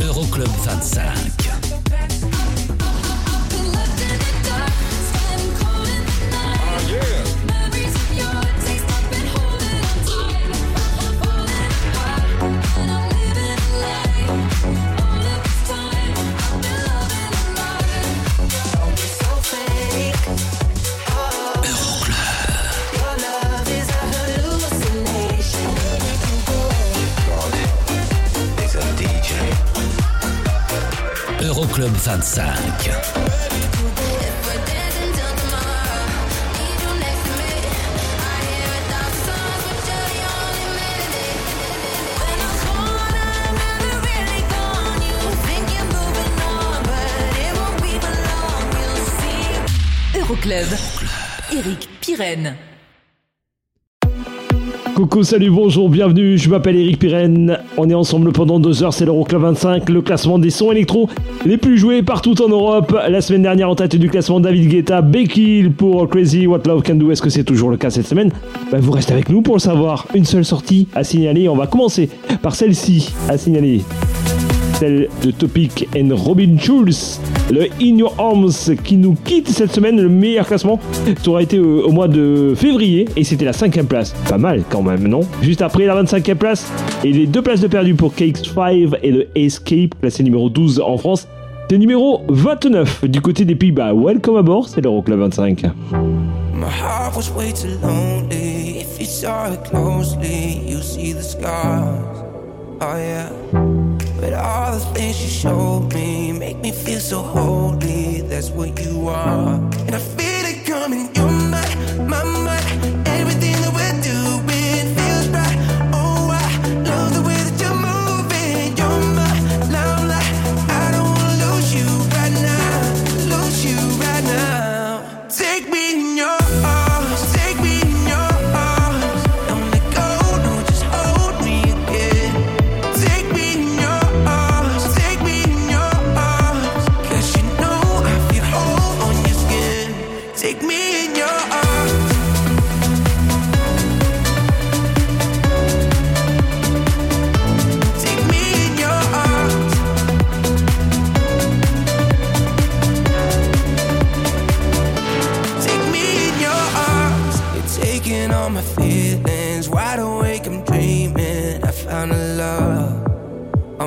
Euroclub 25. Euroclub 25. Euroclub. Eric Pirenne. Coucou, salut, bonjour, bienvenue, je m'appelle Eric Pirenne. On est ensemble pendant deux heures, c'est l'Euroclub 25, le classement des sons électro les plus joués partout en Europe. La semaine dernière, en tête du classement, David Guetta, Becky pour Crazy What Love Can Do. Est-ce que c'est toujours le cas cette semaine? Bah, Vous restez avec nous pour le savoir. Une seule sortie à signaler. On va commencer par celle-ci à signaler. Celle de Topic and Robin Schulz, le In Your Arms qui nous quitte cette semaine, le meilleur classement. Ça aura été au, au mois de février et c'était la cinquième place. Pas mal quand même, non? Juste après la 25e place et les deux places de perdu pour Cakes 5 et le Escape, classé numéro 12 en France. C'est numéro 29 du côté des Pays-Bas. Welcome aboard, c'est l'Euroclub 25. My heart was way too lonely. If you saw it closely, you see the scars. Oh yeah. But all the things you showed me make me feel so holy. That's what you are. And I feel it coming. You're my, my, my.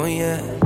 Oh, yeah.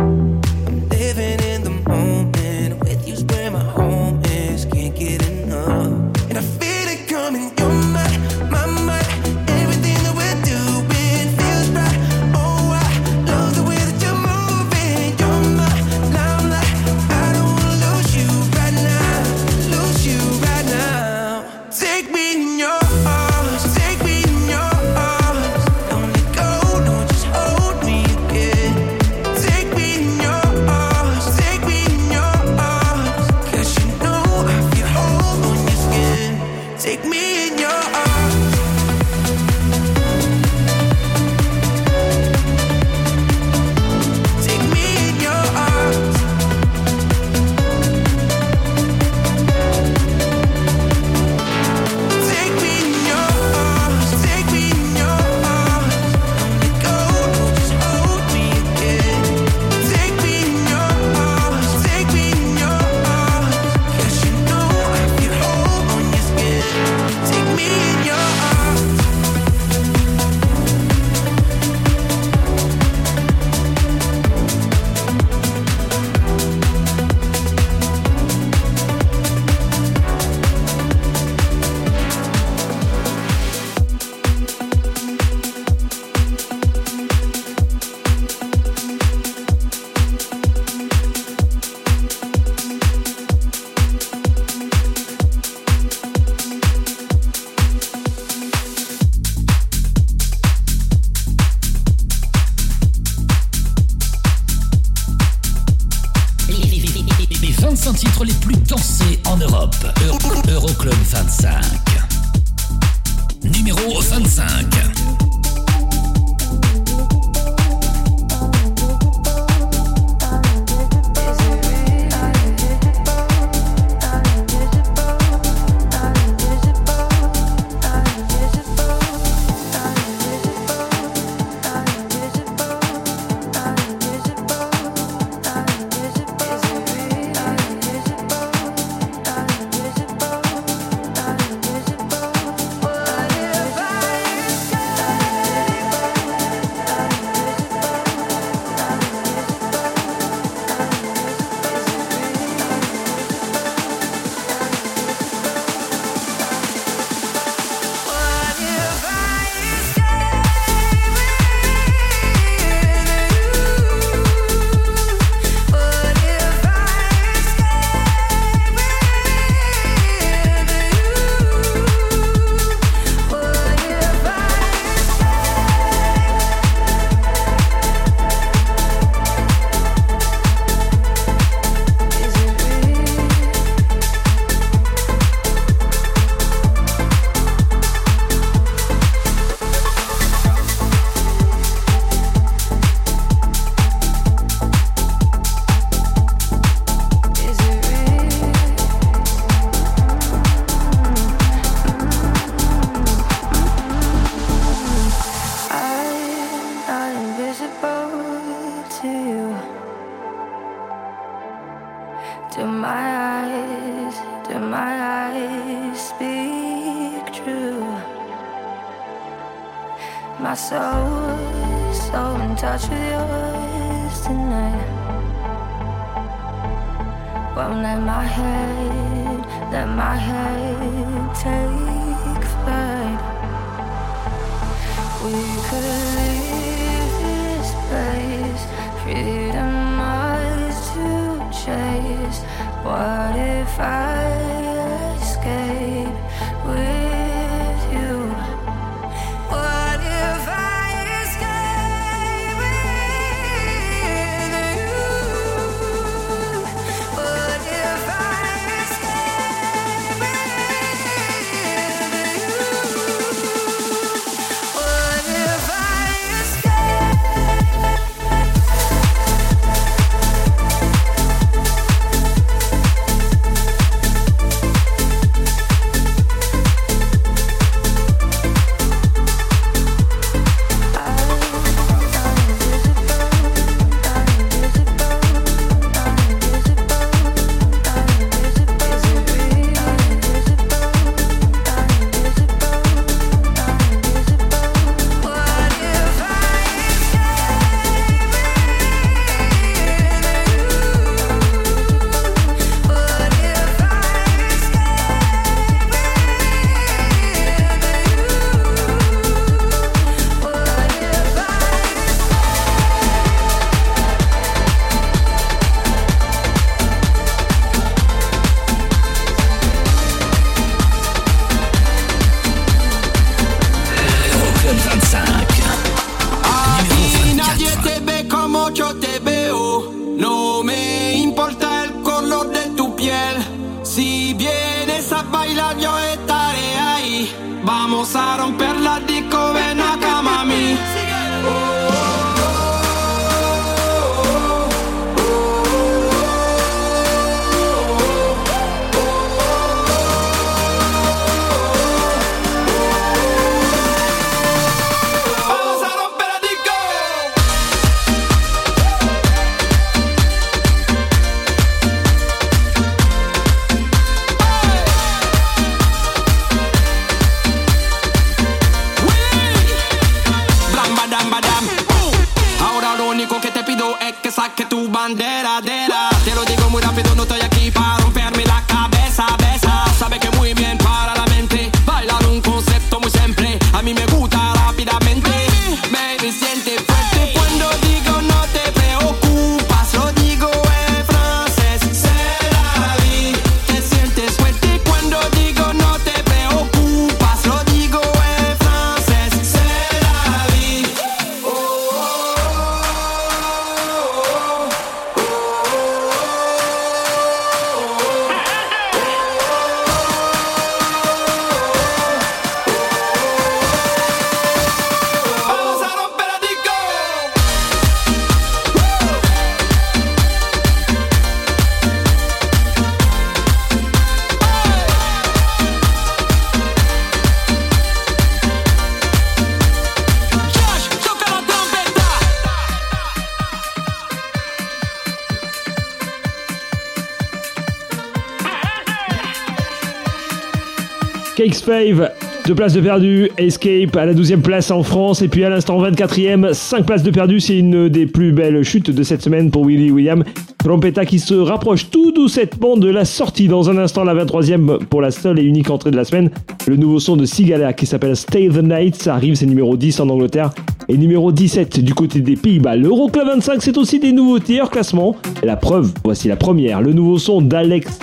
Fave, deux places de perdu. Escape à la 12e place en France. Et puis à l'instant 24e, 5 places de perdu. C'est une des plus belles chutes de cette semaine pour Willy William. Trompetta qui se rapproche tout doucement de la sortie. Dans un instant, la 23e pour la seule et unique entrée de la semaine. Le nouveau son de Sigala qui s'appelle Stay the Night. Ça arrive, c'est numéro 10 en Angleterre. Et numéro 17 du côté des Pays-Bas. L'Euroclub 25, c'est aussi des nouveautés hors classement. La preuve, voici la première. Le nouveau son d'Alex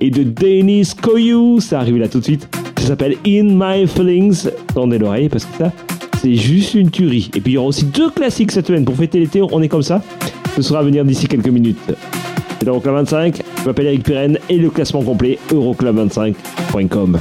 et de Denis Koyu. Ça arrive là tout de suite. Ça s'appelle In My Feelings. Tendez l'oreille parce que ça, c'est juste une tuerie. Et puis il y aura aussi deux classiques cette semaine pour fêter l'été. On est comme ça. Ce sera à venir d'ici quelques minutes. C'est l'Euroclub 25. Je m'appelle Eric Pirenne et le classement complet euroclub25.com.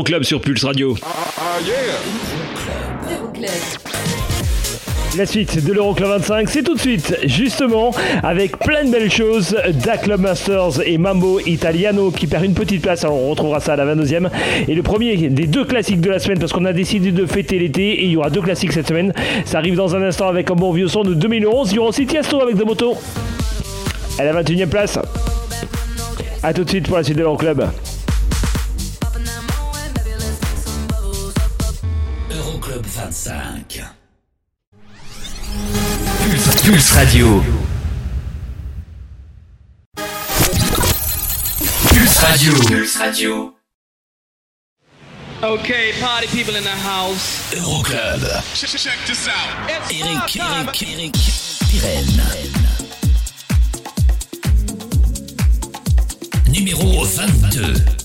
L'Euroclub sur Pulse Radio. La suite de l'Euroclub 25, c'est tout de suite, justement, avec plein de belles choses. Da Club Masters et Mambo Italiano qui perd une petite place. Alors on retrouvera ça à la 22e. Et le premier des deux classiques de la semaine, parce qu'on a décidé de fêter l'été et il y aura deux classiques cette semaine. Ça arrive dans un instant avec un bon vieux son de 2011. Il y aura aussi Tiesto avec The Moto. À la 21e place. A tout de suite pour la suite de l'Euroclub. Euroclub Radio. Pulse Radio. Pulse Radio. Okay, party people in the house. Euroclub. Check this out. It's Eric. Eric, Eric, Pirenne. Numéro 22.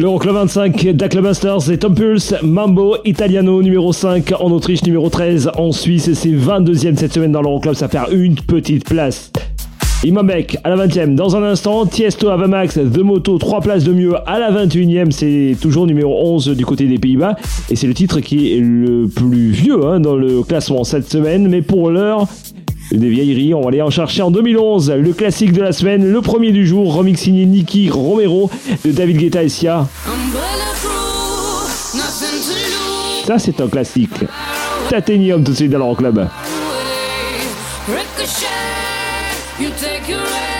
L'Euroclub 25, Dac Masters et Tom Pulse, Mambo Italiano numéro 5 en Autriche, numéro 13 en Suisse. C'est 22e cette semaine dans l'Euroclub, ça perd une petite place. Imambek à la 20e dans un instant, Tiesto Avamax, The Moto 3 places de mieux à la 21e, c'est toujours numéro 11 du côté des Pays-Bas. Et c'est le titre qui est le plus vieux hein, dans le classement cette semaine, mais pour l'heure, des vieilleries, on va aller en chercher en 2011, le classique de la semaine, le premier du jour, remix signé Nicky Romero de David Guetta et Sia. Ça c'est un classique. Tatenium tout de suite dans your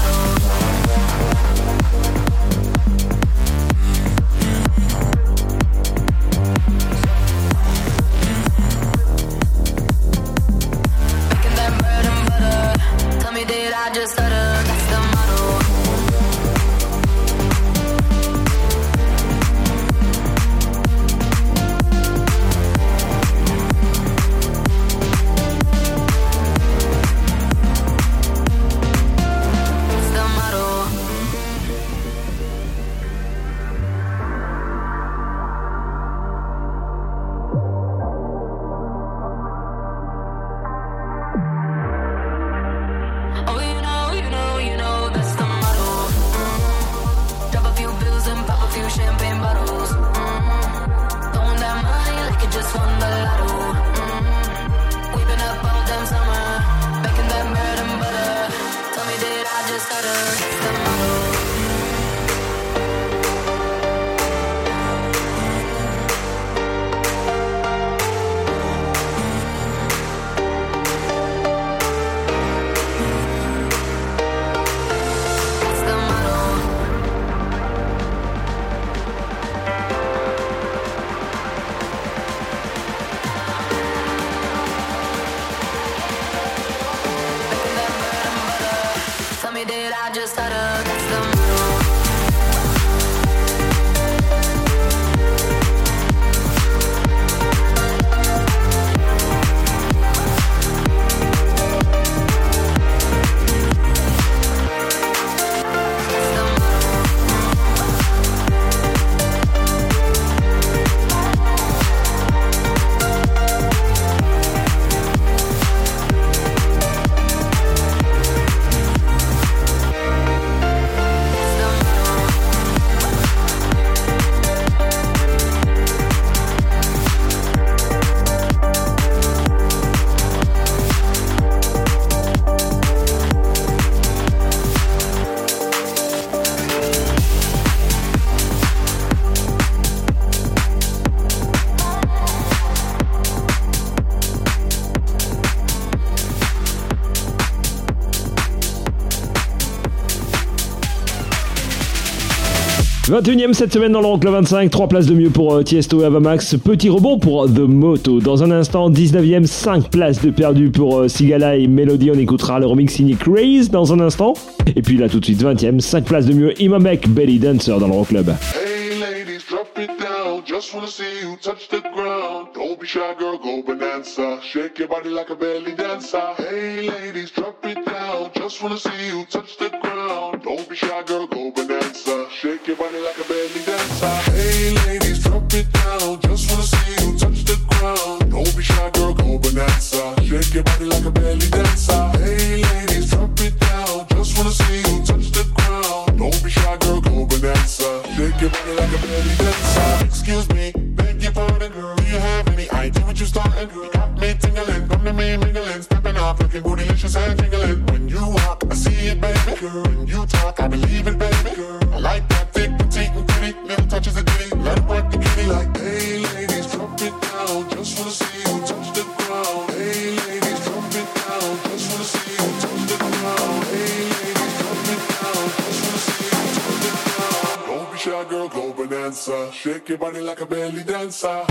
21ème cette semaine dans l'Euroclub 25, 3 places de mieux pour euh, Tiesto et Avamax, petit rebond pour euh, The Moto. Dans un instant, 19ème, 5 places de perdu pour euh, Sigala et Melody, on écoutera le remix signé Craze dans un instant. Et puis là tout de suite, 20ème, 5 places de mieux, Imamek, Belly Dancer dans l'Euroclub. Hey ladies, drop it down, just wanna see you touch the ground. Don't be shy girl, go bonanza, shake your body like a belly dancer. Hey ladies, drop it down, just wanna see you touch the ground. Don't be shy girl. rock, I believe leaving, baby. Girl. I like that thick, petite, and pretty. Little touches of ditty. Let it work the kitty. Like, hey, ladies, drop it down. Just wanna see you touch the ground. Hey, ladies, drop it down. Just wanna see you touch the ground. Hey, ladies, drop it down. Just wanna see you touch the ground. Don't be shy, girl, go bonanza. Shake your body like a belly dancer.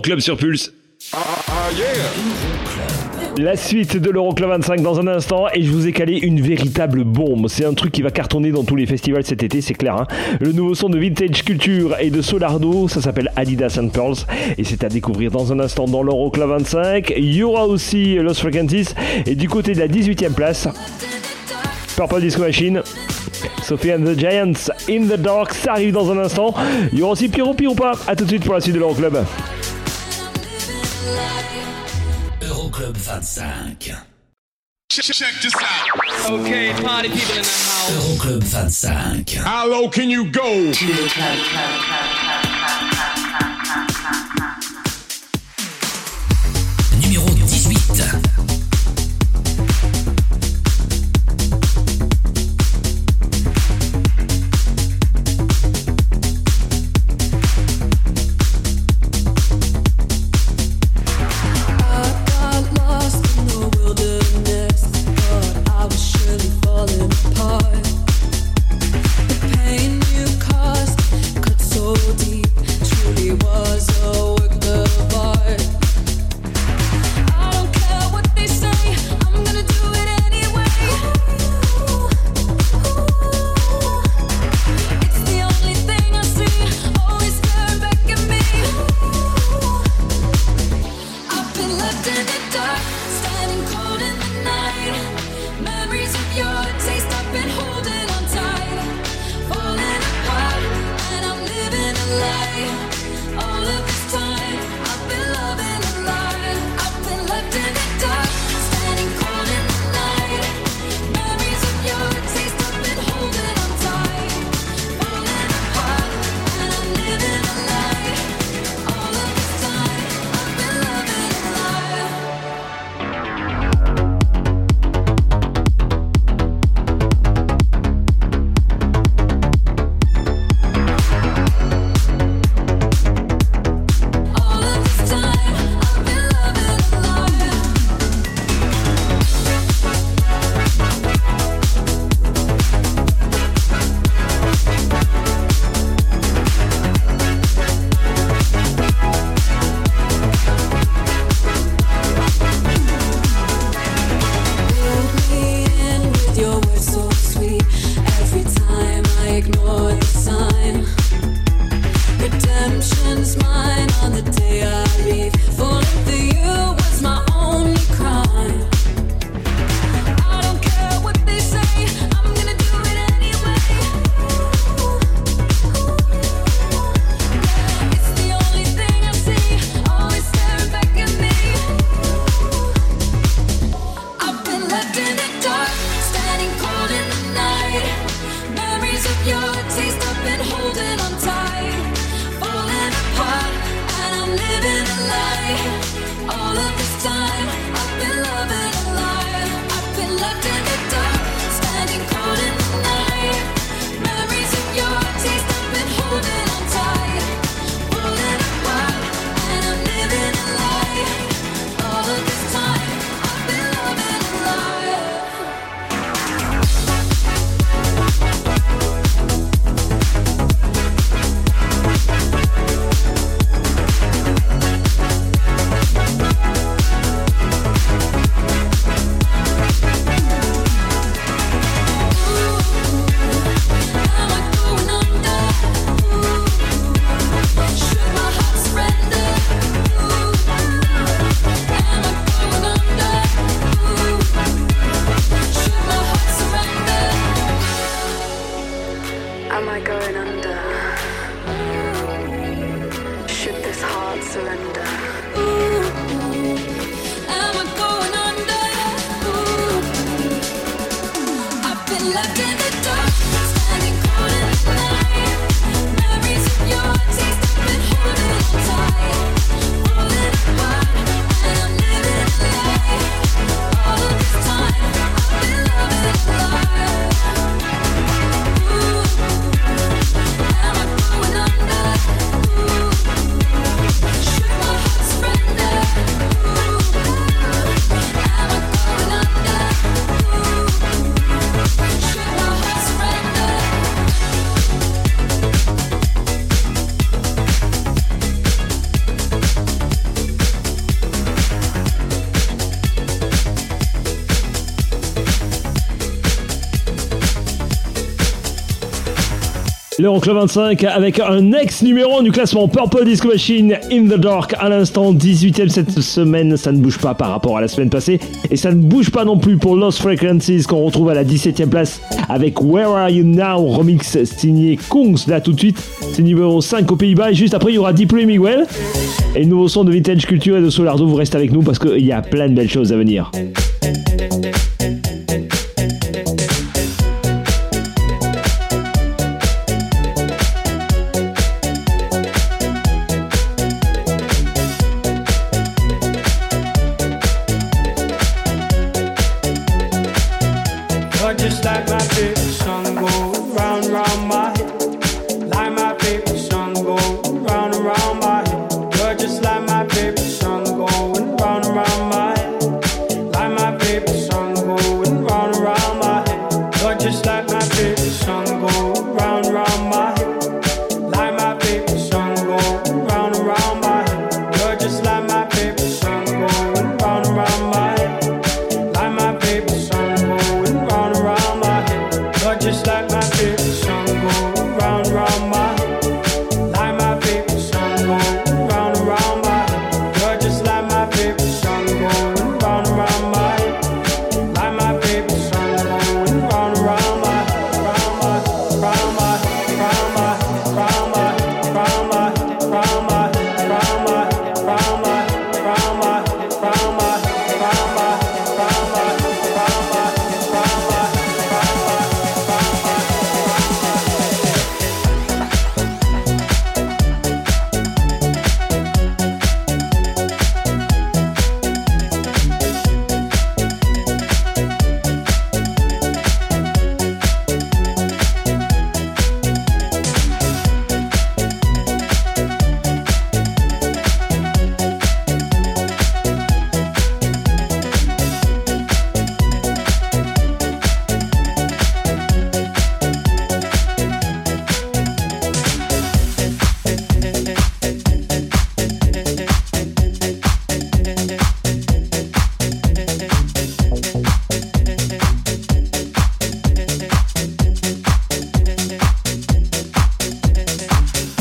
Club sur Pulse. La suite de l'Euroclub 25 dans un instant et je vous ai calé une véritable bombe. C'est un truc qui va cartonner dans tous les festivals cet été, c'est clair. Hein. Le nouveau son de Vintage Culture et de Solardo, ça s'appelle Adidas and Pearls et c'est à découvrir dans un instant dans l'Euroclub 25. Il y aura aussi Los Frequencies et du côté de la 18e place, Purple Disco Machine. Sophie and the Giants in the Dark, ça arrive dans un instant. Il y aura aussi Pyro Pyro pas. A tout de suite pour la suite de l'Euroclub. Club 25. Check, this out. Okay, party people in the house. Euroclub 25. How low can you go? To the club. L'Euroclub 25 avec un ex numéro 1 du classement Purple Disco Machine In the Dark à l'instant 18ème cette semaine. Ça ne bouge pas par rapport à la semaine passée. Et ça ne bouge pas non plus pour Lost Frequencies qu'on retrouve à la 17ème place avec Where Are You Now remix signé Kungs là tout de suite. C'est numéro 5 aux Pays-Bas. Et juste après, il y aura Deeply Miguel. Et le nouveau son de Vintage Culture et de Solardo. Vous restez avec nous parce qu'il y a plein de belles choses à venir. like my fiction goes.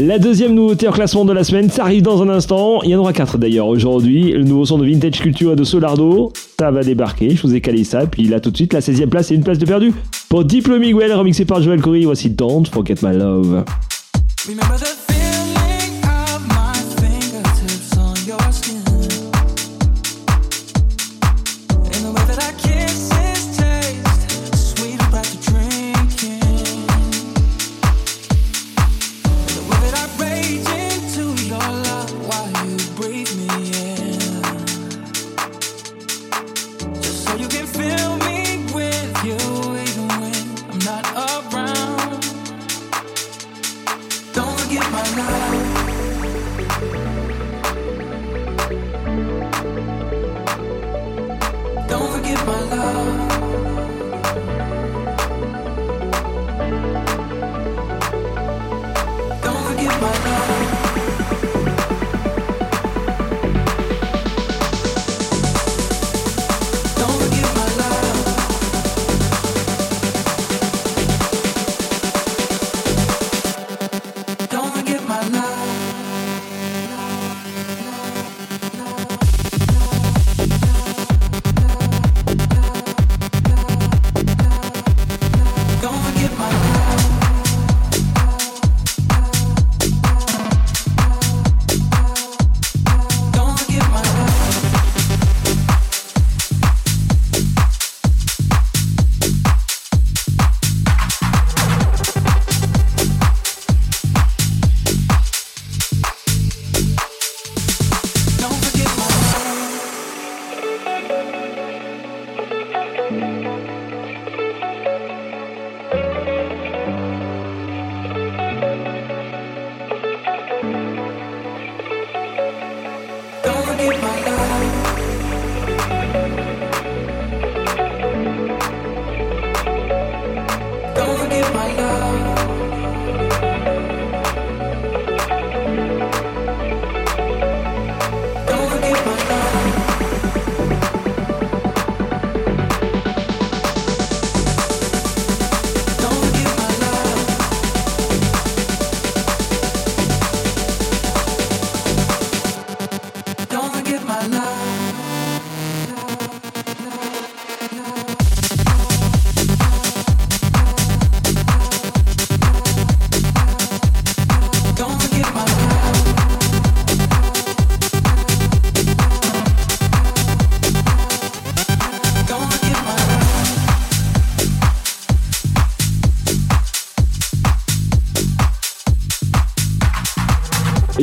La deuxième nouveauté en classement de la semaine, ça arrive dans un instant. Il y en aura quatre d'ailleurs aujourd'hui. Le nouveau son de Vintage Culture de Solardo, ça va débarquer. Je vous ai calé ça. Puis là tout de suite, la 16e place et une place de perdu pour Diplo Miguel, remixé par Joel Corey. Voici Don't Forget My Love.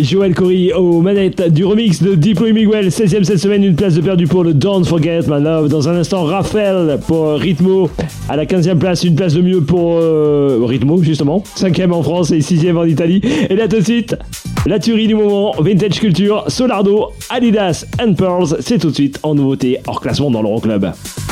Joël Cory aux manettes du remix de Diplo et Miguel. 16e cette semaine, une place de perdu pour le Don't Forget My Love. Dans un instant, Raphaël pour Ritmo. À la 15e place, une place de mieux pour euh, Ritmo, justement. 5e en France et 6e en Italie. Et là tout de suite, la tuerie du moment, Vintage Culture, Solardo, Adidas and Pearls. C'est tout de suite en nouveauté hors classement dans l'Euroclub. Club.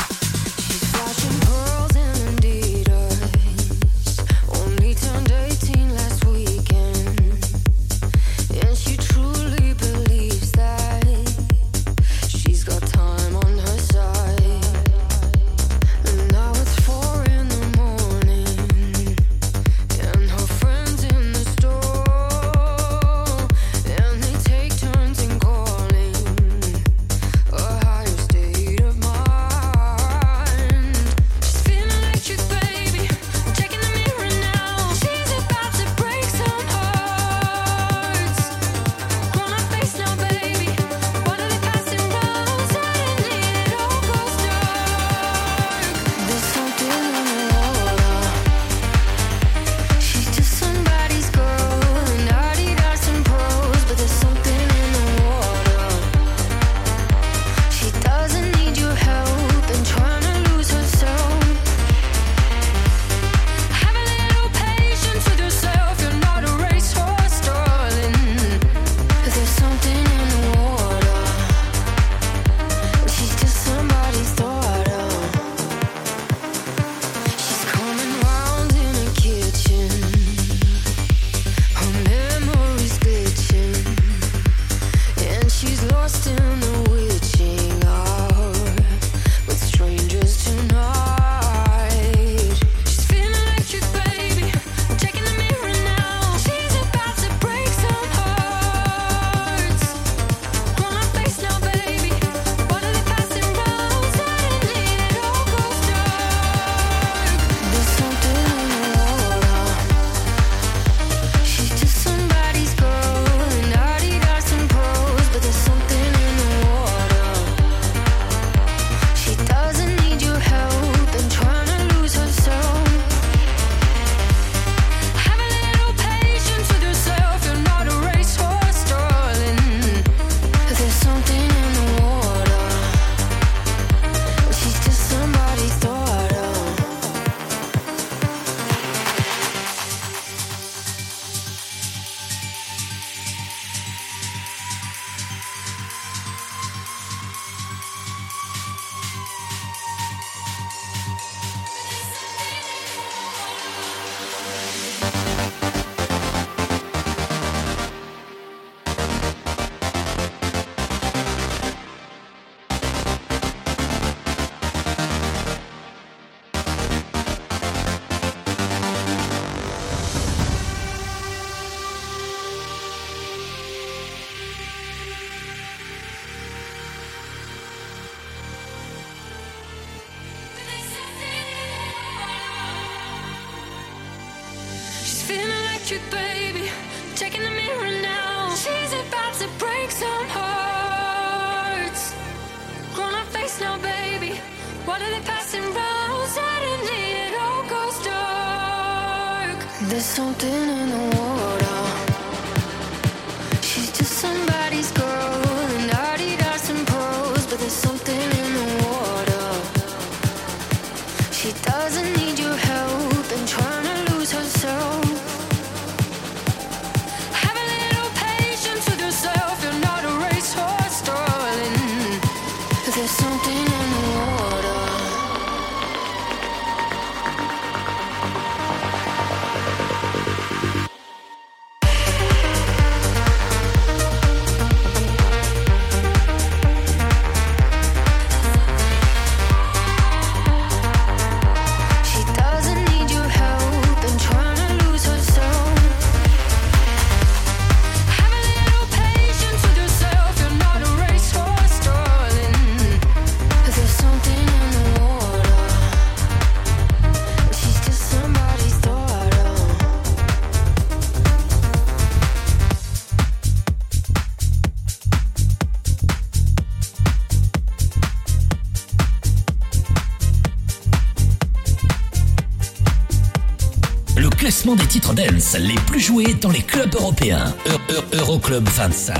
Des titres dance les plus joués dans les clubs européens. Eu- Eu- Euroclub 25.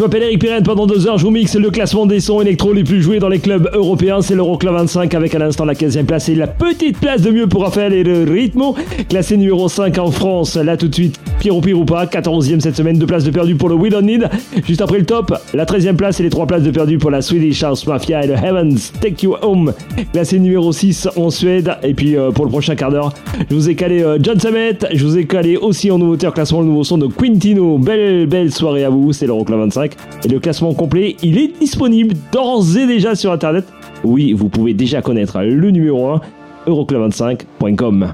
Je m'appelle Eric Pirenne, pendant deux heures je vous mixe le classement des sons électro les plus joués dans les clubs européens, c'est l'Euroclub 25 avec à l'instant la 15e place et la petite place de mieux pour Raphaël et le Ritmo, classé numéro 5 en France, là tout de suite Pierrot Piroupa, 14e cette semaine, deux places de perdu pour le We Don't Need, juste après le top, la 13e place et les trois places de perdu pour la Swedish House Mafia et le Heavens Take You Home, classé numéro 6 en Suède, et puis euh, pour le prochain quart d'heure, je vous ai calé euh, John Summit, je vous ai calé aussi en nouveauté en classement le nouveau son de Quintino, belle belle soirée à vous, c'est l'Euroclub 25. Et le classement complet, il est disponible d'ores et déjà sur internet. Oui, vous pouvez déjà connaître le numéro 1, euroclub25.com.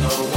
no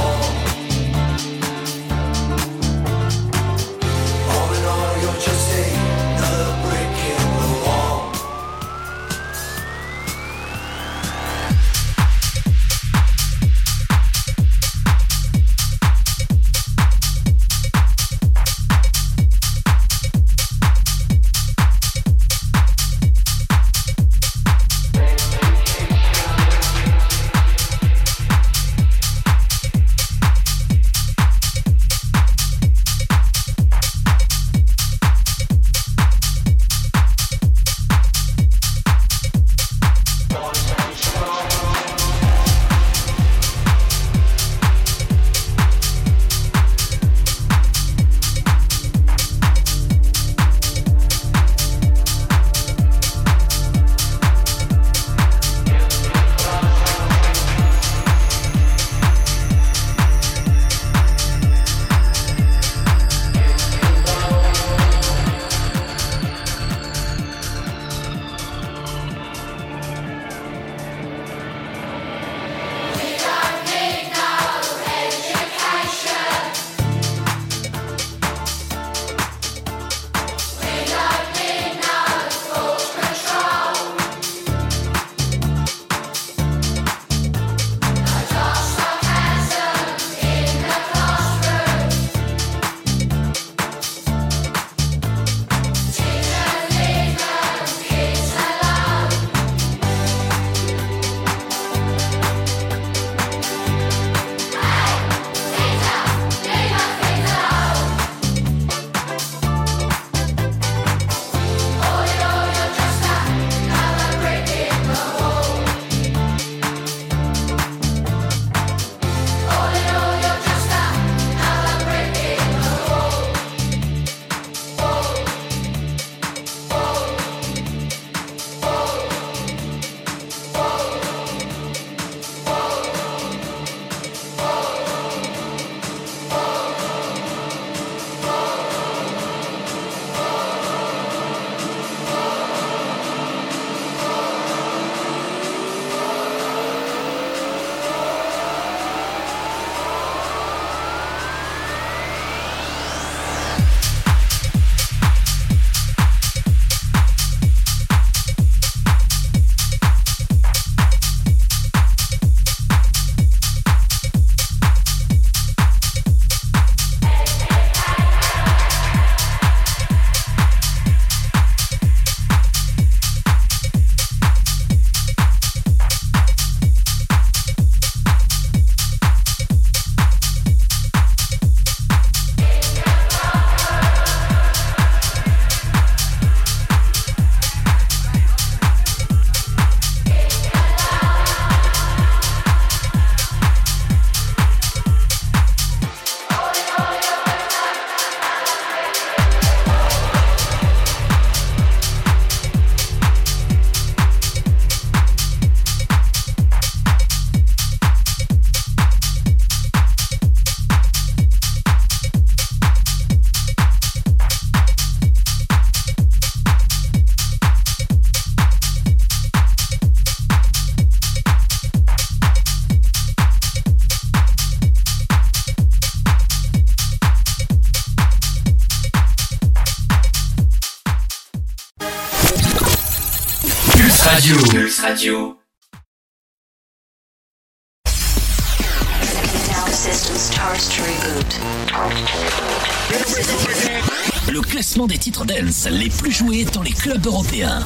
Le classement des titres dance les plus joués dans les clubs européens.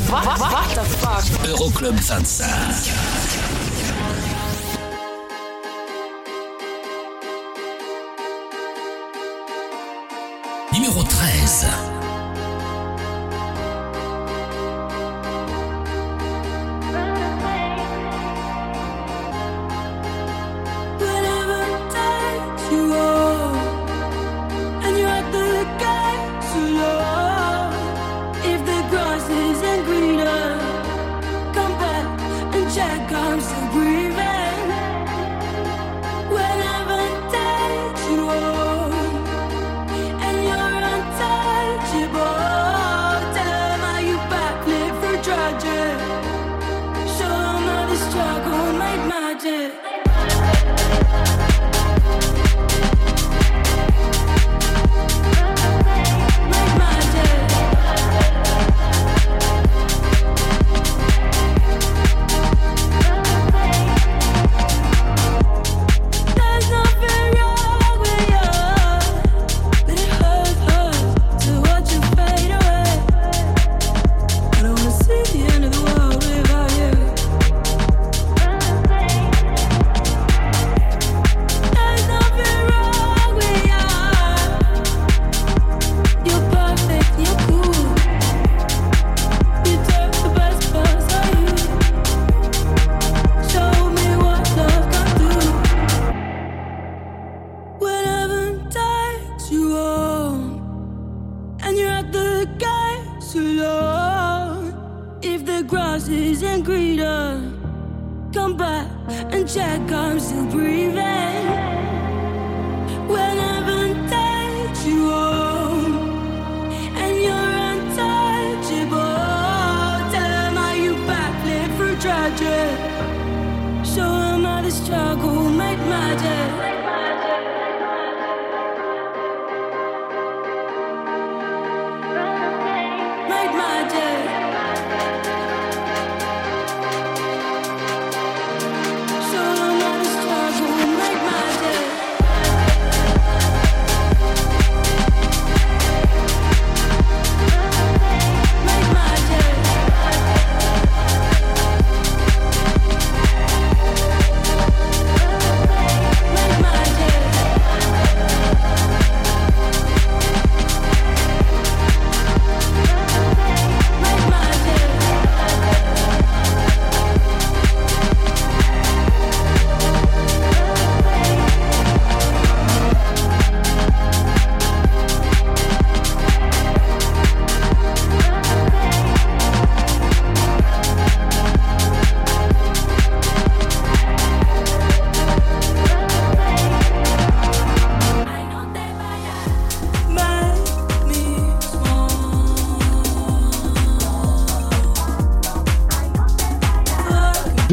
Euroclub 25.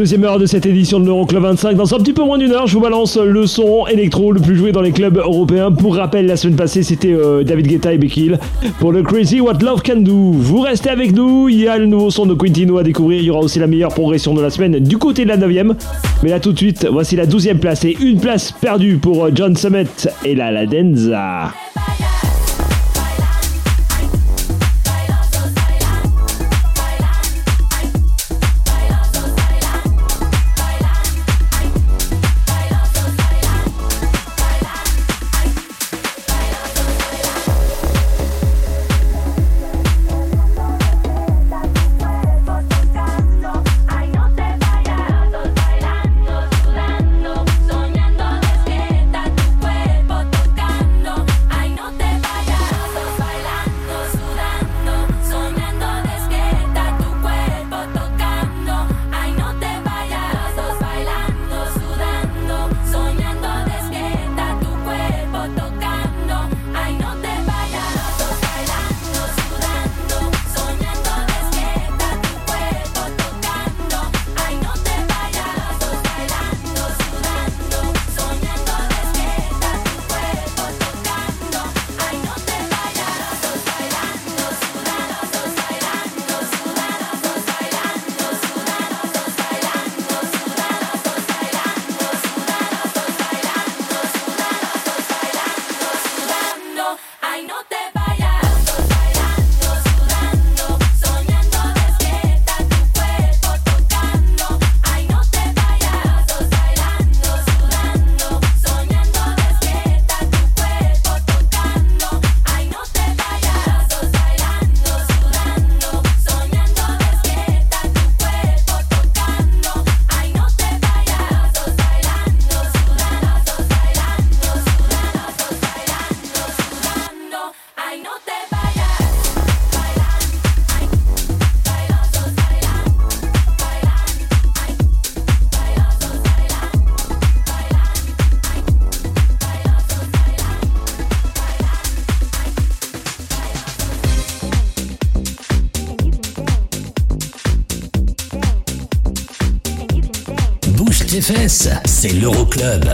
Deuxième heure de cette édition de l'Euroclub 25. Dans un petit peu moins d'une heure, je vous balance le son électro le plus joué dans les clubs européens. Pour rappel, la semaine passée, c'était euh, David Guetta et Becky pour le Crazy What Love Can Do. Vous restez avec nous. Il y a le nouveau son de Quintino à découvrir. Il y aura aussi la meilleure progression de la semaine du côté de la 9 Mais là, tout de suite, voici la 12e place et une place perdue pour euh, John Summit et la Ladenza. Soñando c'est l'Euroclub.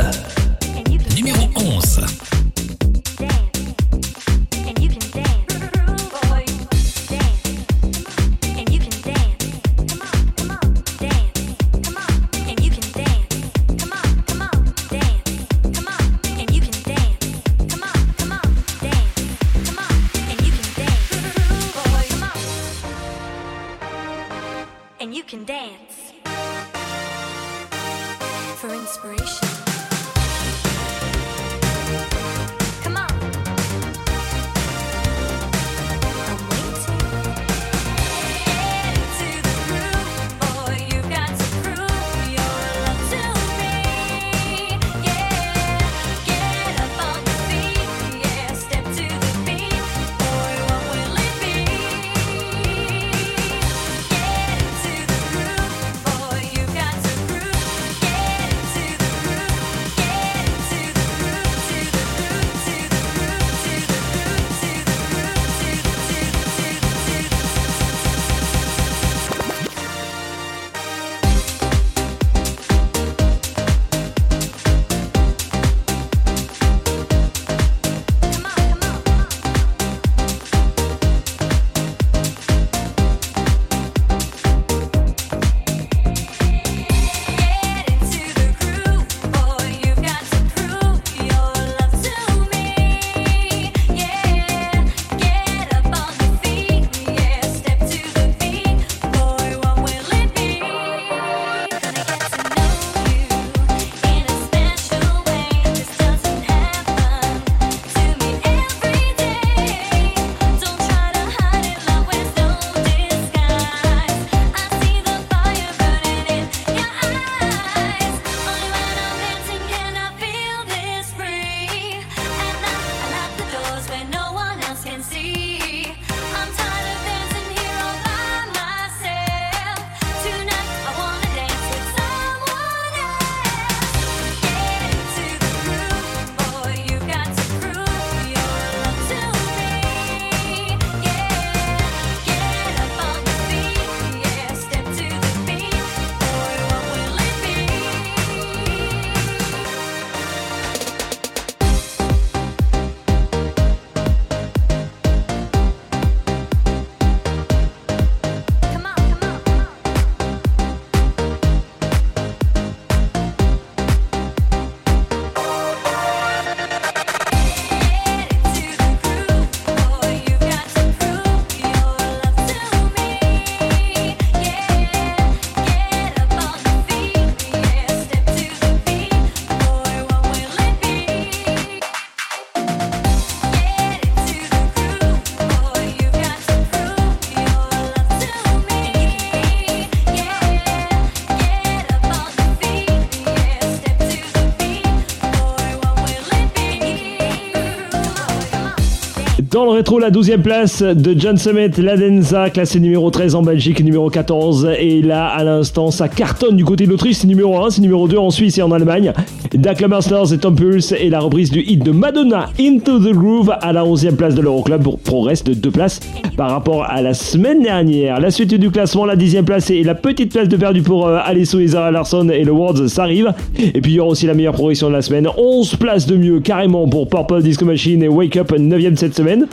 Dans le rétro, la 12e place de John Summit, la Denza, classé numéro 13 en Belgique, numéro 14. Et là, à l'instant, ça cartonne du côté de l'Autriche, c'est numéro 1, c'est numéro 2 en Suisse et en Allemagne. Dakla Masters et Tom et la reprise du hit de Madonna, Into the Groove, à la 11e place de l'Euroclub, pour progresse de 2 places par rapport à la semaine dernière. La suite du classement, la 10e place et la petite place de perdu pour euh, Alesso et Larson et le Worlds, ça arrive. Et puis il y aura aussi la meilleure progression de la semaine, 11 places de mieux carrément pour Purple Disco Machine et Wake Up, 9e cette semaine.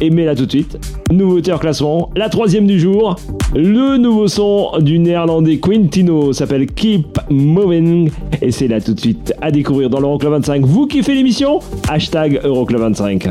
Et mais là tout de suite, nouveauté en classement, la troisième du jour, le nouveau son du néerlandais Quintino s'appelle Keep Moving et c'est là tout de suite à découvrir dans l'Euroclub 25. Vous kiffez l'émission Hashtag Euroclub 25.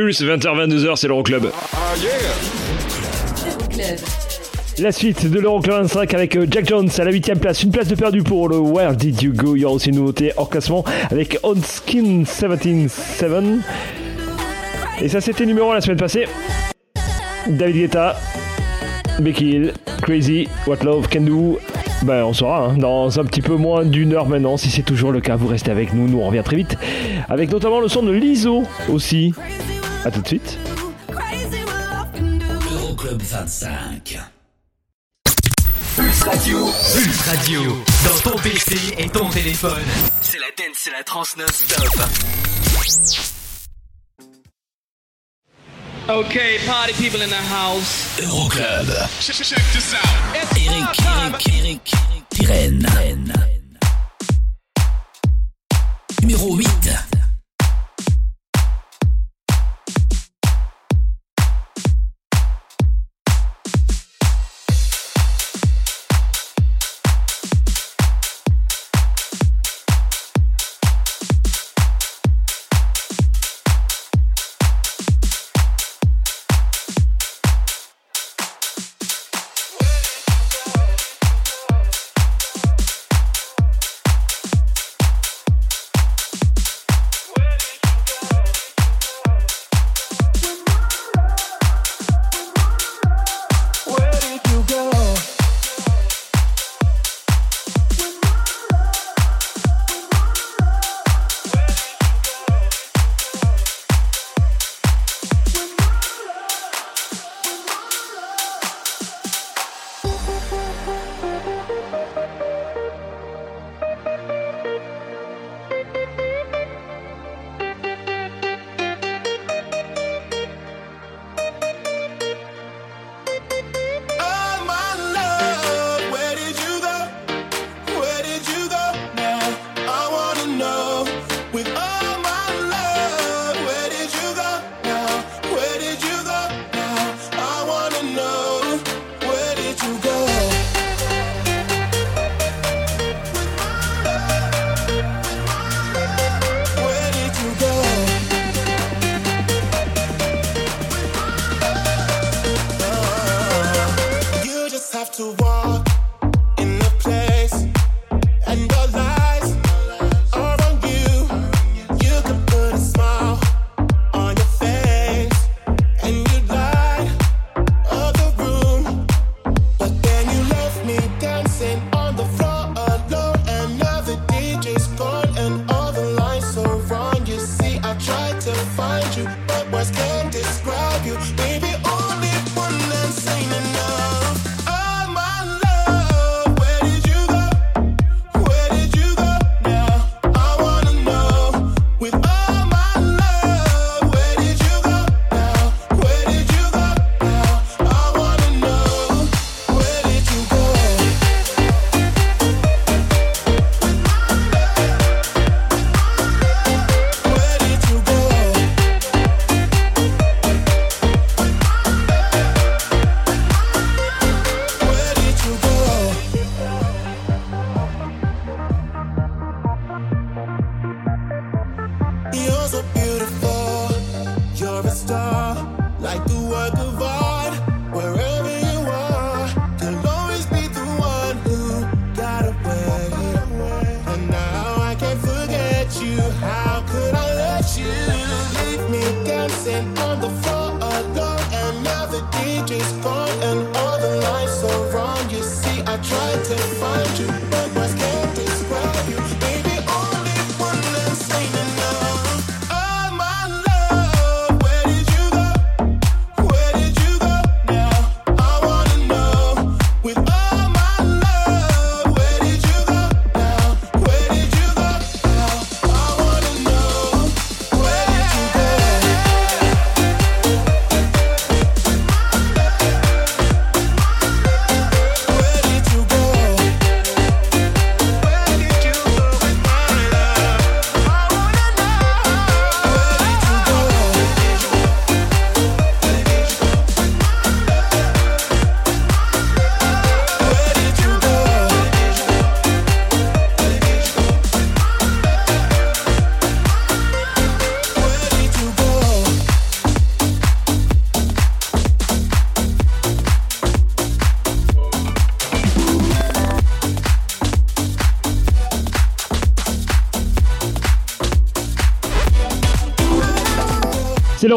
Plus 20h22h, c'est l'Euroclub. Euroclub. La suite de l'Euroclub 25 avec euh, Jack Jones à la 8ème place, une place de perdu pour le Where Did You Go? Il y aura aussi une nouveauté hors classement avec Onskin 17-7. Et ça c'était numéro 1 la semaine passée. David Guetta, Becky Hill, Crazy, What Love Can Do. Ben on saura hein, dans un petit peu moins d'une heure maintenant. Si c'est toujours le cas, vous restez avec nous, nous on revient très vite. Avec notamment le son de Liso aussi. A tout de suite. Euroclub 25. Pulse Radio. Pulse Radio. Dans ton PC et ton téléphone. C'est la dance, c'est la trans non-stop. Okay, party people in the house. Euroclub. Check, check this out. Eric, Eric, Eric, Pirenne. Numéro 8.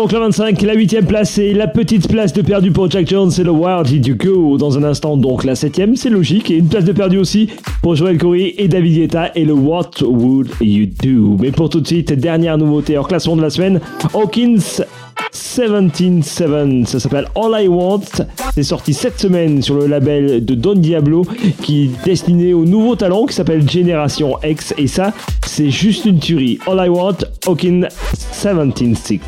Donc club 25, la 8ème place et la petite place de perdu pour Jack Jones, c'est le Wild du Go. Dans un instant, donc la 7ème, c'est logique. Et une place de perdu aussi pour Joel Corey et David Guetta et le What Would You Do? Mais pour tout de suite, dernière nouveauté hors classement de la semaine, Hawkins 177, ça s'appelle All I Want. C'est sorti cette semaine sur le label de Don Diablo qui est destiné au nouveau talent qui s'appelle Génération X. Et ça, c'est juste une tuerie. All I Want, Hawkins 176.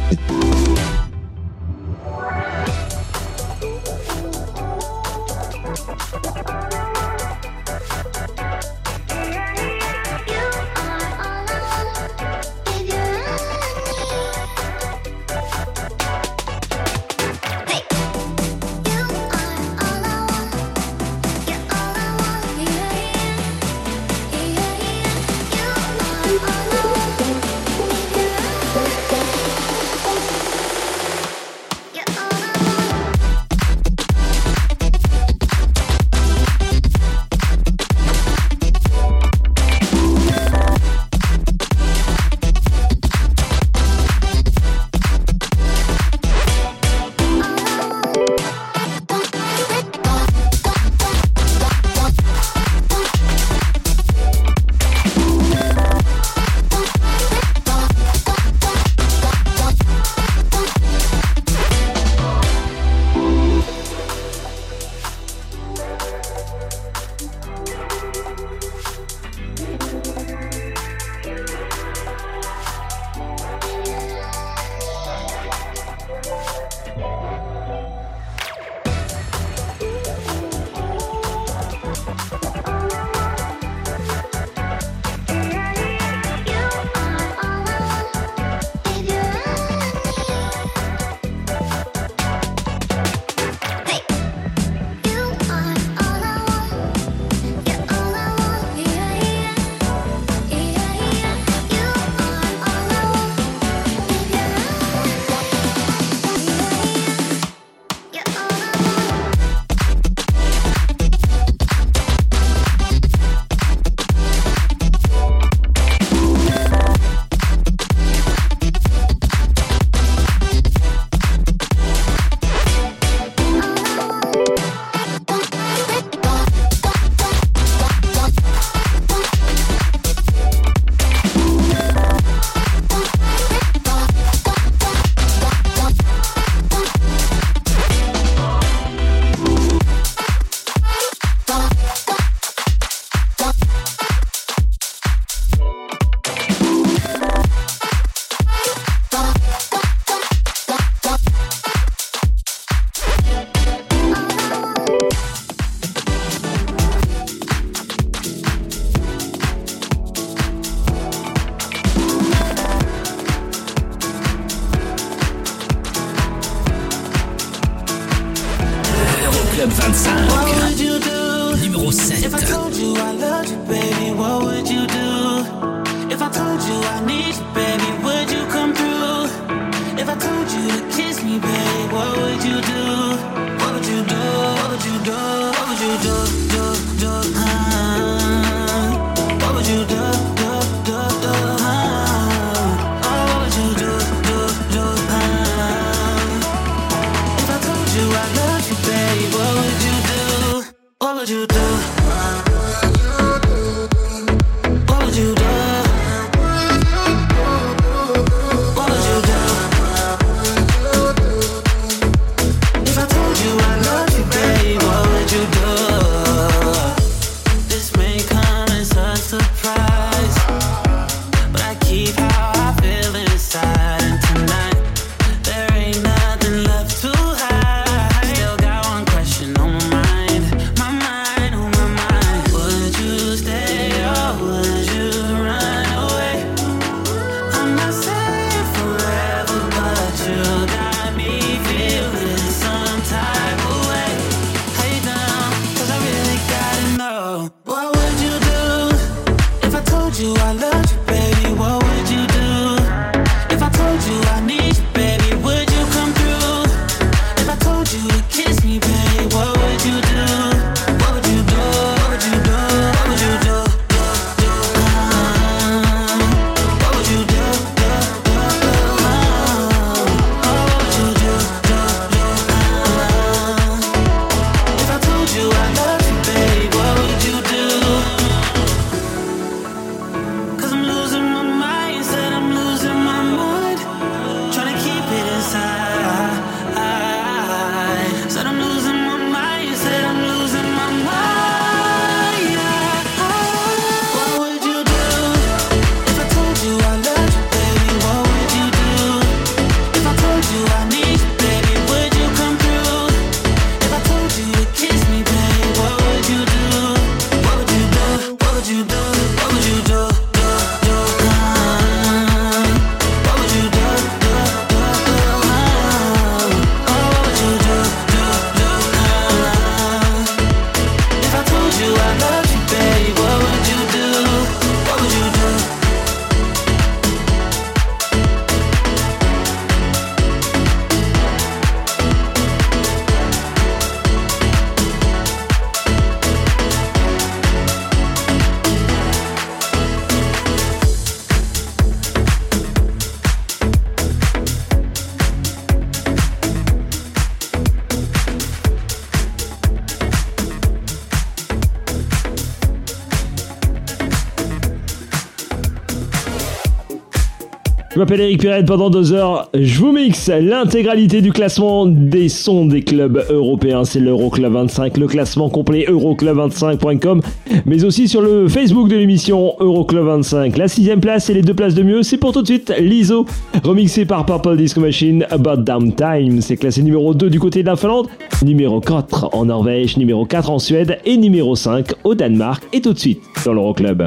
m'appelle Eric Pirette. Pendant deux heures, je vous mixe l'intégralité du classement des sons des clubs européens. C'est l'Euroclub 25, le classement complet euroclub25.com, mais aussi sur le Facebook de l'émission Euroclub 25. La sixième place et les deux places de mieux, c'est pour tout de suite l'ISO, remixé par Purple Disco Machine, About Damn Time. C'est classé numéro 2 du côté de la Finlande, numéro 4 en Norvège, numéro 4 en Suède et numéro 5 au Danemark. Et tout de suite dans l'Euroclub.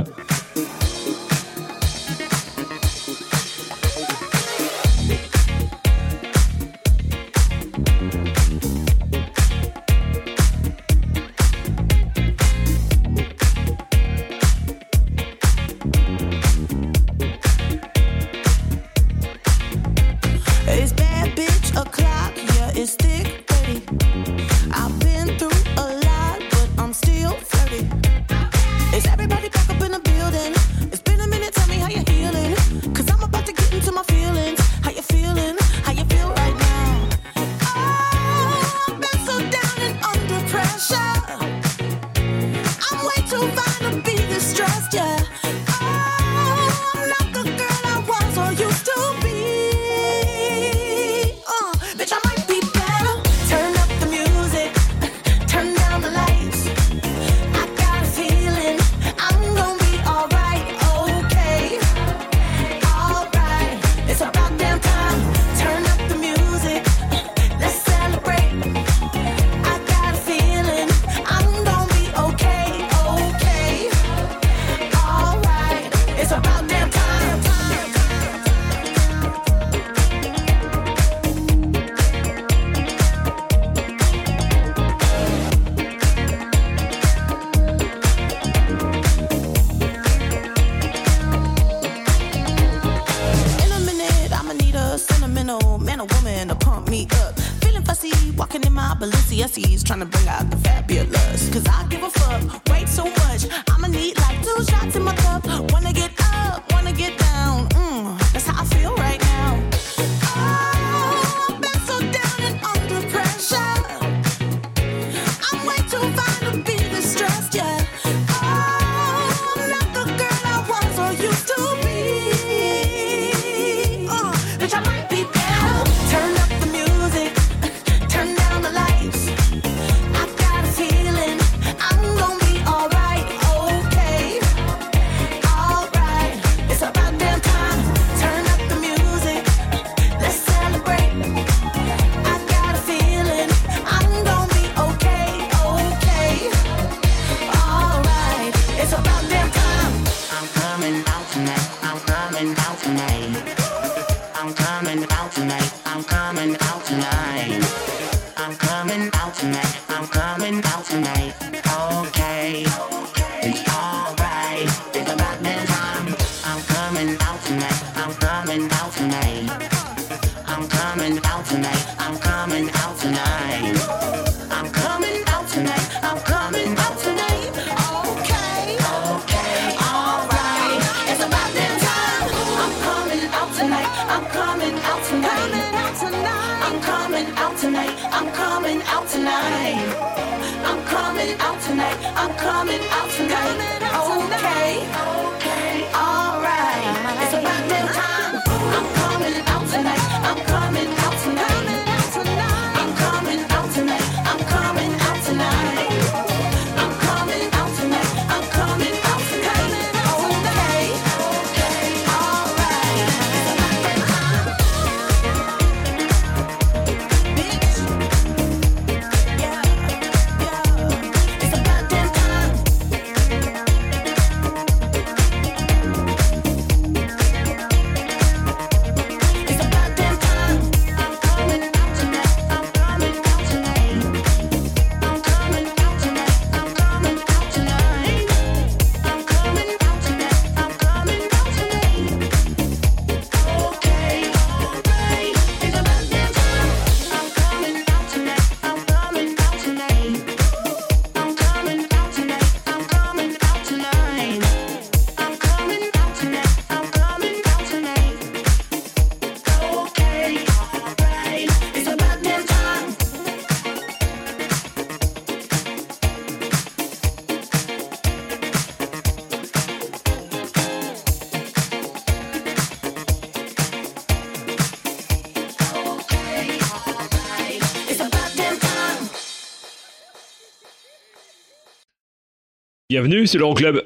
Bienvenue, c'est l'Euroclub.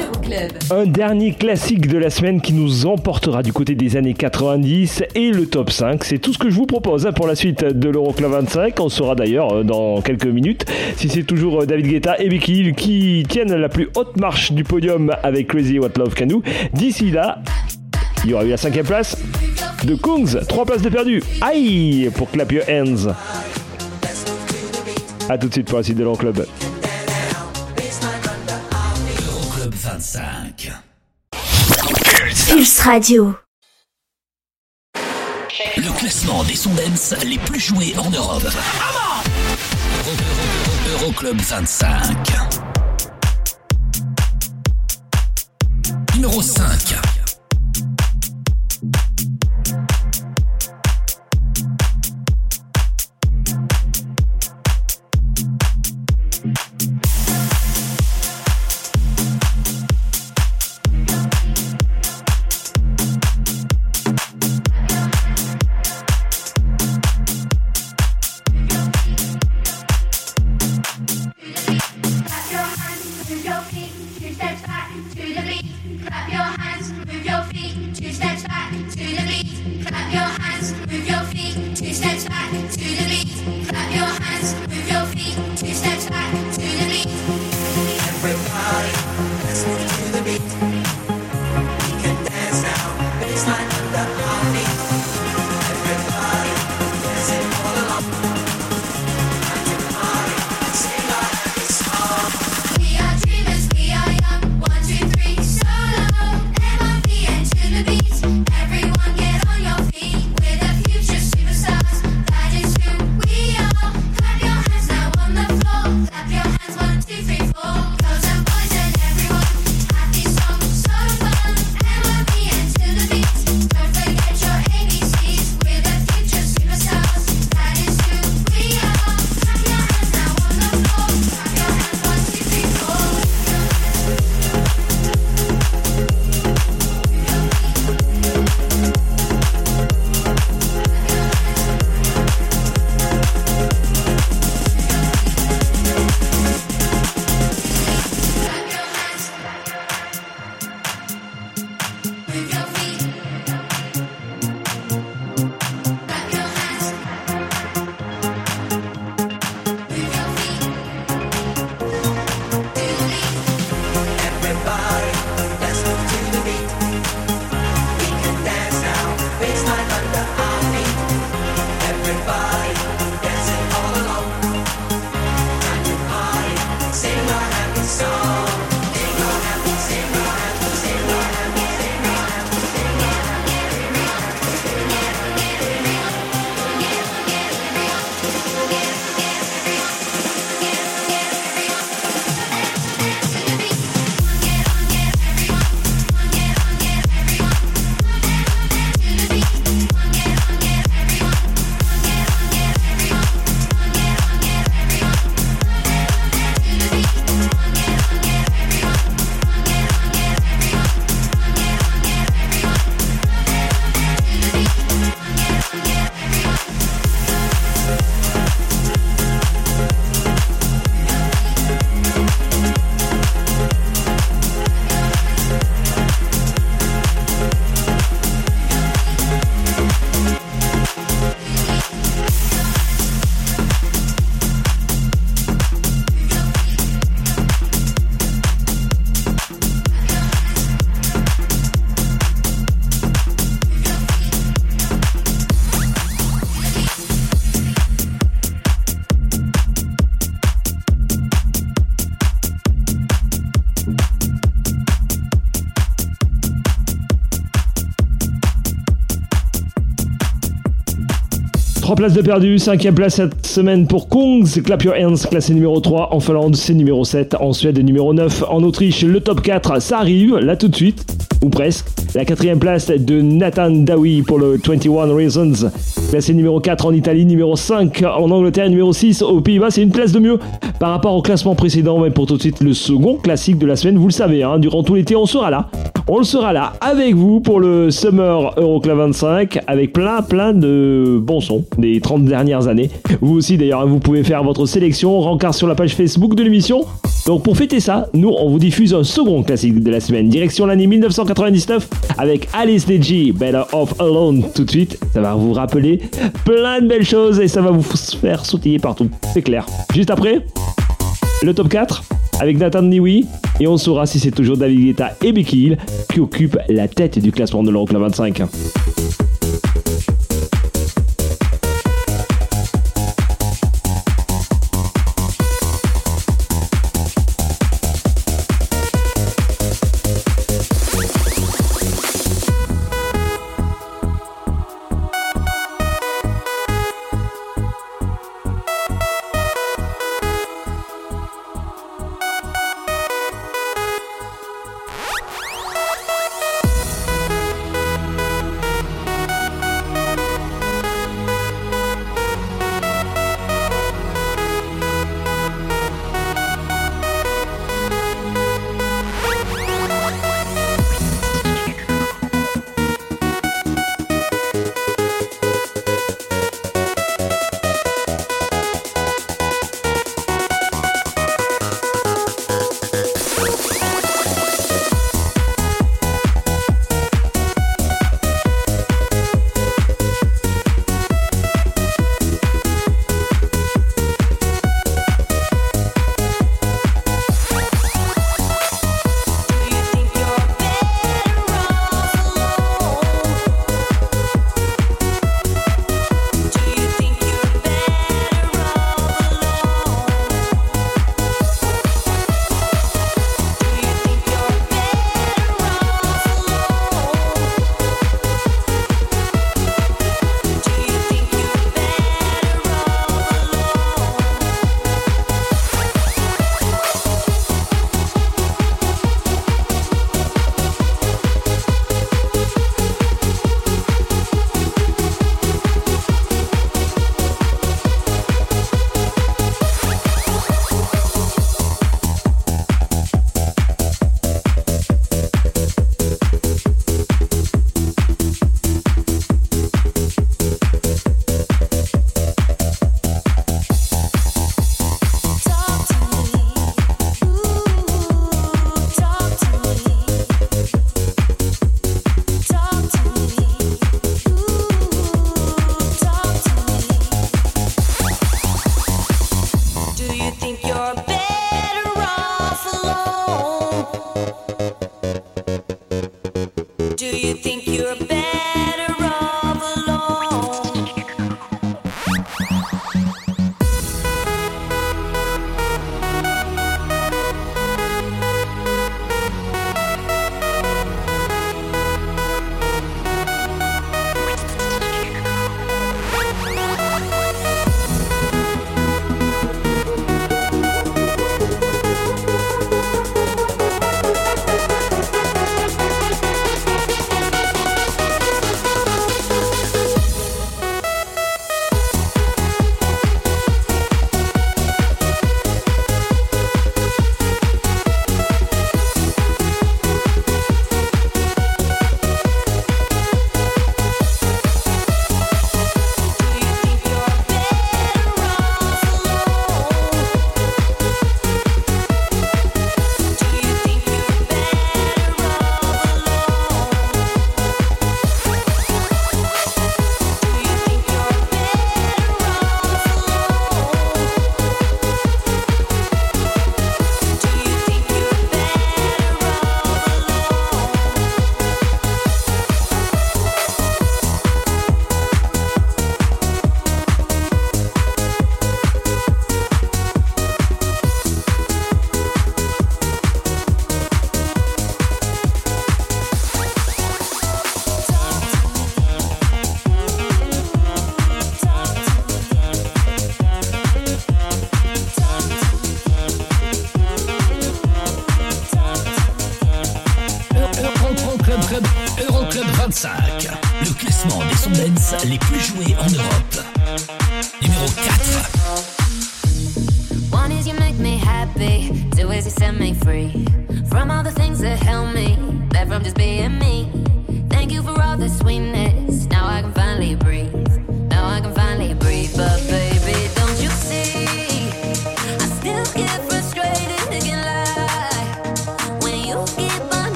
Euroclub. Un dernier classique de la semaine qui nous emportera du côté des années 90 et le top 5. C'est tout ce que je vous propose hein, pour la suite de l'Euroclub 25. On saura d'ailleurs euh, dans quelques minutes si c'est toujours euh, David Guetta et Becky Hill qui tiennent la plus haute marche du podium avec Crazy What Love Can Do. D'ici là, il y aura eu la cinquième place de Kungs. Trois places de perdu. Aïe pour Clap Your Hands. A tout de suite pour la suite de l'Euroclub. Euroclub 25. Pulse Radio. Le classement des sons les plus joués en Europe. Euro- Euro- Euroclub 25. Numéro 5. Places de perdu, cinquième place cette semaine pour Kungs, Clap Your Hands, classé numéro 3 en Finlande, c'est numéro 7 en Suède, numéro 9 en Autriche, le top 4, ça arrive, là tout de suite, ou presque. La quatrième place de Nathan Dawi pour le 21 Reasons, classé numéro 4 en Italie, numéro 5 en Angleterre, numéro 6 aux Pays-Bas, c'est une place de mieux par rapport au classement précédent, mais pour tout de suite le second classique de la semaine, vous le savez, hein, durant tout l'été on sera là. On sera là avec vous pour le Summer Euroclub 25 avec plein plein de bons sons des 30 dernières années. Vous aussi d'ailleurs, vous pouvez faire votre sélection, rencard sur la page Facebook de l'émission. Donc pour fêter ça, nous on vous diffuse un second classique de la semaine, direction l'année 1999 avec Alice Deji, Better Off Alone tout de suite. Ça va vous rappeler plein de belles choses et ça va vous faire sautiller partout, c'est clair. Juste après, le top 4 avec Nathan Niwi et on saura si c'est toujours David Guetta et Becky Hill qui occupent la tête du classement de l'Euroclub 25.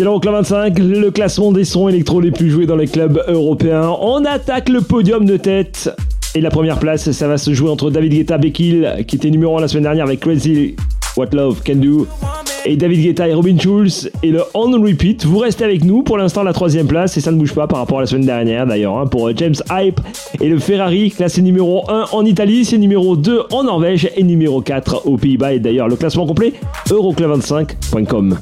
C'est l'Euroclub 25, le classement des sons électro les plus joués dans les clubs européens. On attaque le podium de tête. Et la première place, ça va se jouer entre David Guetta, Bekil, qui était numéro 1 la semaine dernière avec Crazy What Love Can Do. Et David Guetta et Robin Schulz et le On Repeat. Vous restez avec nous pour l'instant la troisième place et ça ne bouge pas par rapport à la semaine dernière d'ailleurs hein, pour James Hype et le Ferrari classé numéro 1 en Italie, c'est numéro 2 en Norvège et numéro 4 aux Pays-Bas. Et d'ailleurs le classement complet euroclub25.com.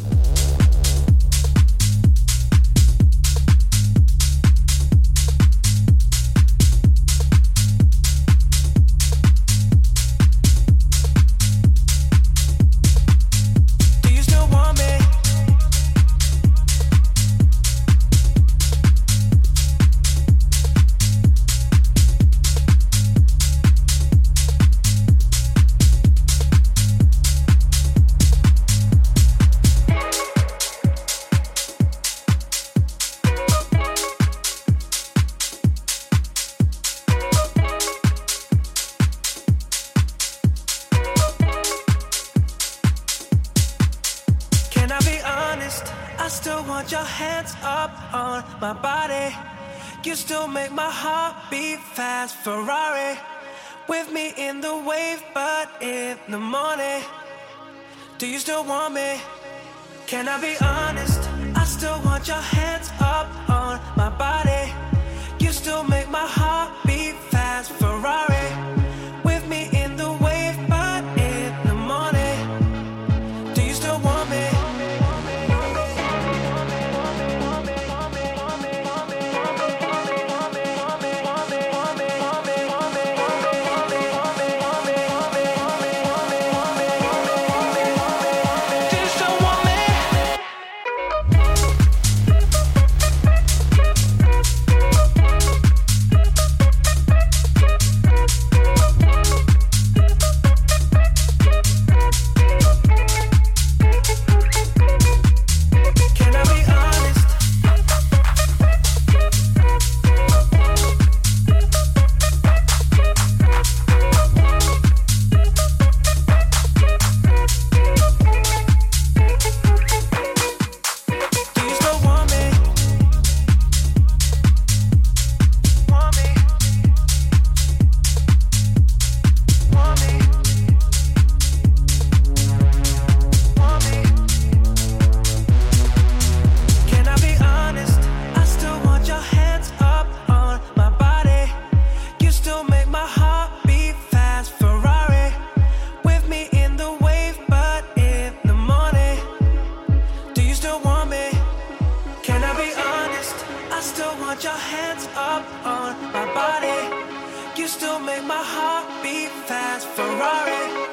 Put your hands up on my body. You still make my heart beat fast, Ferrari.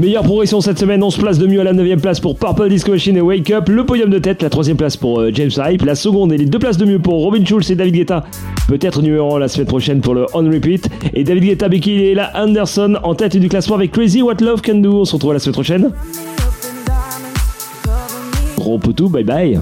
Meilleure progression cette semaine, 11 places de mieux à la 9ème place pour Purple Disco Machine et Wake Up. Le podium de tête, la 3 place pour euh, James Hype. La seconde et les deux places de mieux pour Robin Schulz et David Guetta. Peut-être numéro 1 la semaine prochaine pour le On Repeat. Et David Guetta, Becky et la Anderson en tête du classement avec Crazy What Love Can Do. On se retrouve la semaine prochaine. Gros poutou, bye bye.